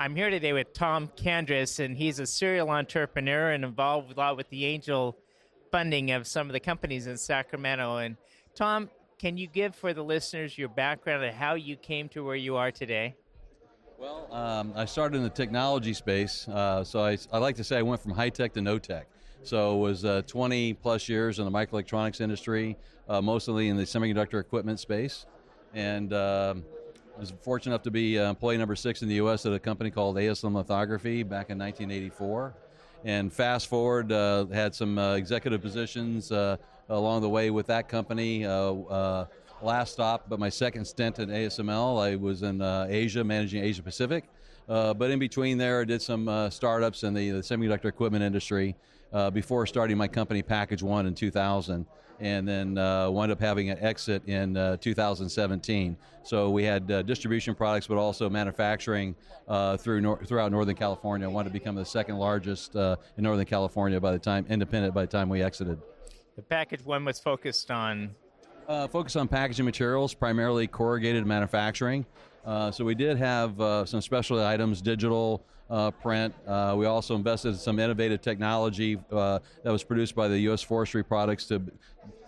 I'm here today with Tom Kandris, and he's a serial entrepreneur and involved a lot with the angel funding of some of the companies in Sacramento. And Tom, can you give for the listeners your background and how you came to where you are today? Well, um, I started in the technology space, uh, so I, I, like to say I went from high tech to no tech. So it was uh, 20 plus years in the microelectronics industry, uh, mostly in the semiconductor equipment space, and um, was fortunate enough to be uh, employee number six in the U.S. at a company called ASM Lithography back in 1984. And fast forward, uh, had some uh, executive positions uh, along the way with that company. Uh, last stop, but my second stint at ASML, I was in Asia, managing Asia Pacific. but in between there, I did some startups in the, the, semiconductor equipment industry before starting my company, Package One, in 2000 and then uh, wound up having an exit in uh, 2017. So we had uh, distribution products, but also manufacturing uh, through nor- throughout Northern California. I wanted to become the second largest uh, in Northern California by the time independent by the time we exited. The package one was focused on. Uh, focused on packaging materials, primarily corrugated manufacturing. so we did have some specialty items, digital, uh, print. Uh, we also invested in some innovative technology uh, that was produced by the U.S. Forestry Products to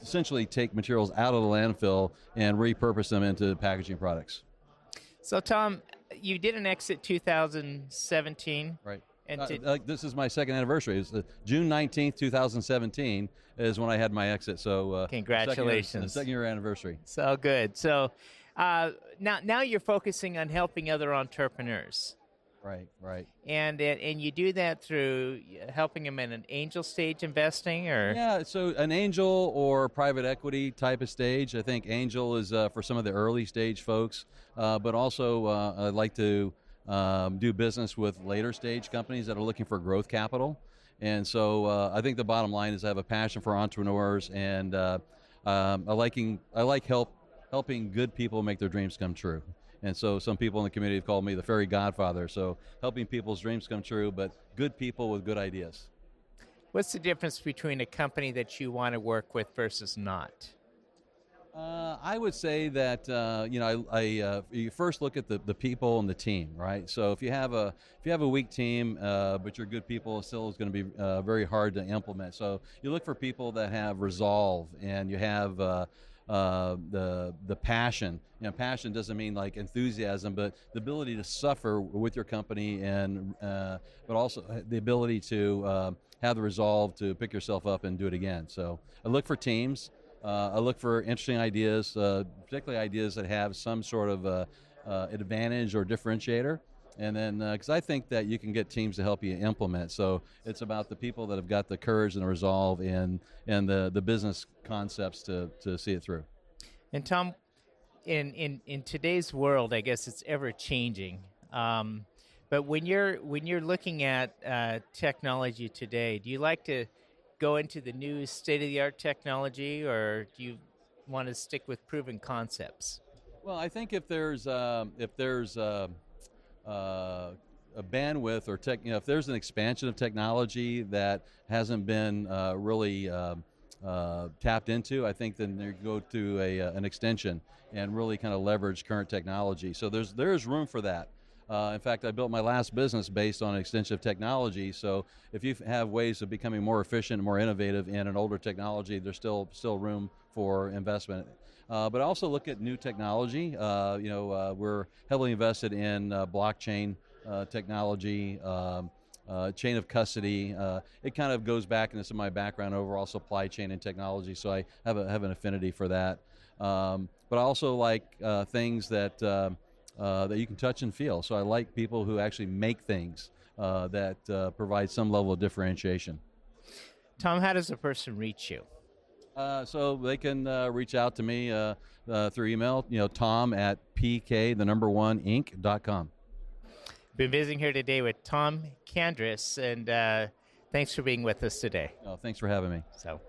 essentially take materials out of the landfill and repurpose them into packaging products. So, Tom, you did an exit 2017. Right. And uh, uh, this is my second anniversary. It's June 19th, 2017 is when I had my exit. So uh, congratulations. Second year, second year, anniversary. So good. So uh, now, now you're focusing on helping other entrepreneurs. Right, right. And and you do that through helping them in an angel stage investing, or yeah, so an angel or private equity type of stage. I think angel is uh, for some of the early stage folks, uh, but also uh, I'd like to um, do business with later stage companies that are looking for growth capital. And so uh, I think the bottom line is I have a passion for entrepreneurs, and uh, um, I liking I like help helping good people make their dreams come true. And so some people in the community have called me the fairy godfather. So helping people's dreams come true, but good people with good ideas. What's the difference between a company that you want to work with versus not? Uh, I would say that uh, you know I, I uh, you first look at the, the people and the team, right? So if you have a if you have a weak team, uh, but you're good people, still is going to be uh, very hard to implement. So you look for people that have resolve and you have uh, the the passion. You know, passion doesn't mean like enthusiasm, but the ability to suffer with your company, and but also the ability to have the resolve to pick yourself up and do it again. So I look for teams. Uh, I look for interesting ideas, uh, particularly ideas that have some sort of uh, advantage or differentiator and then because uh, I think that you can get teams to help you implement. So it's about the people that have got the courage and the resolve and and the the business concepts to to see it through. And Tom, in in in today's world, I guess it's ever changing. Um, but when you're when you're looking at uh, technology today, do you like to go into the new state of the art technology, or do you want to stick with proven concepts? Well, I think if there's uh, if there's uh, uh, a bandwidth or tech, you know, if there's an expansion of technology that hasn't been uh, really uh, uh, tapped into, I think then you go to a, uh, an extension and really kind of leverage current technology. So there's there's room for that. Uh, in fact, I built my last business based on extensive technology. So if you have ways of becoming more efficient and more innovative in an older technology, there's still still room for investment. Uh, but also look at new technology. Uh, you know, uh, we're heavily invested in uh, blockchain uh, technology. Um, uh, chain of custody. Uh, it kind of goes back into some of my background overall supply chain and technology, so I have, a, have an affinity for that. Um, but I also like uh, things that um, uh, that you can touch and feel. So I like people who actually make things uh, that uh, provide some level of differentiation. Tom, how does a person reach you? Uh, so they can uh, reach out to me uh, through email, you know, tom at pk, the number one, inc.com. Been visiting here today with Tom Kandris, and thanks for being with us today. Oh, thanks for having me. So.